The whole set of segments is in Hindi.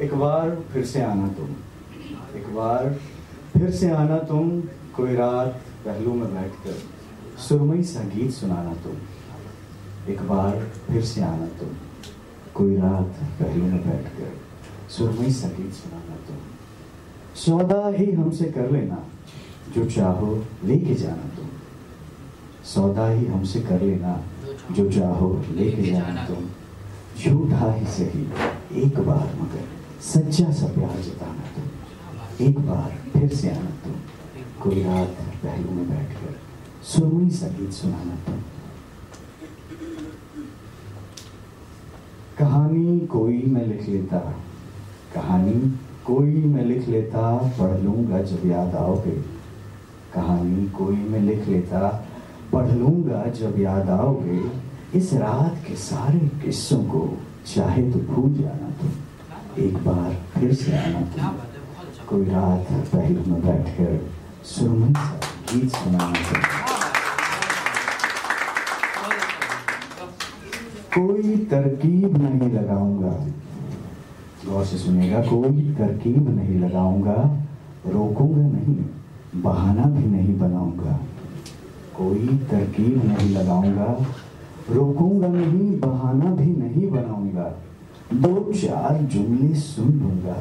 एक बार फिर से आना तुम। एक बार फिर से आना तुम, कोई रात पहलू में बैठकर सुरमई संगीत सुनाना तुम। एक बार फिर से आना तुम, कोई रात पहलू में बैठकर सुरमई संगीत सुनाना तुम। सौदा ही हमसे कर लेना, जो चाहो लेके जाना तुम। सौदा ही हमसे कर लेना, जो चाहो लेके जाना तुम। झूठा ही सही, एक बार मगर। सच्चा सा प्यार जताना तुम एक बार फिर से आना तुम कोई रात पहलू में बैठकर सुरमई संगीत सुनाना तुम कहानी कोई मैं लिख लेता, कहानी कोई मैं लिख लेता, पढ़ लूँगा जब याद आओगे। कहानी कोई मैं लिख लेता, पढ़ लूँगा जब याद आओगे। इस रात के सारे किस्सों को चाहे तो भूल जाना तुम। एक बार फिर से आना तुम कोई रात पहलू में बैठकर सुरमई सा गीत सुनाना तुम कोई तरकीब नहीं लगाऊँगा। गौर से सुनेगा, कोई तरकीब नहीं लगाऊँगा। रोकूँगा नहीं, बहाना भी नहीं बनाऊँगा। कोई तरकीब नहीं लगाऊँगा। रोकूँगा नहीं, बहाना भी नहीं बनाऊँगा। दो चार जुमले सुन लूँगा।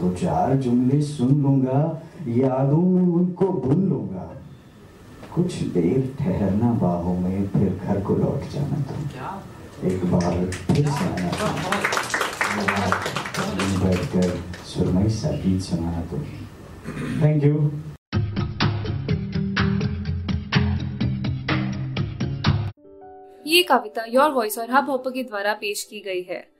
दो चार जुमले सुन लूँगा यादों में उनको भूल लूँगा। कुछ देर ठहरना बाहों में फिर घर को लौट जाना तुम। एक बार फिर से आना बैठकर सुरमई सा गीत सुनाना तुम। थैंक यू ये कविता योर वॉइस और हब हाँ हॉपर के द्वारा पेश की गई है।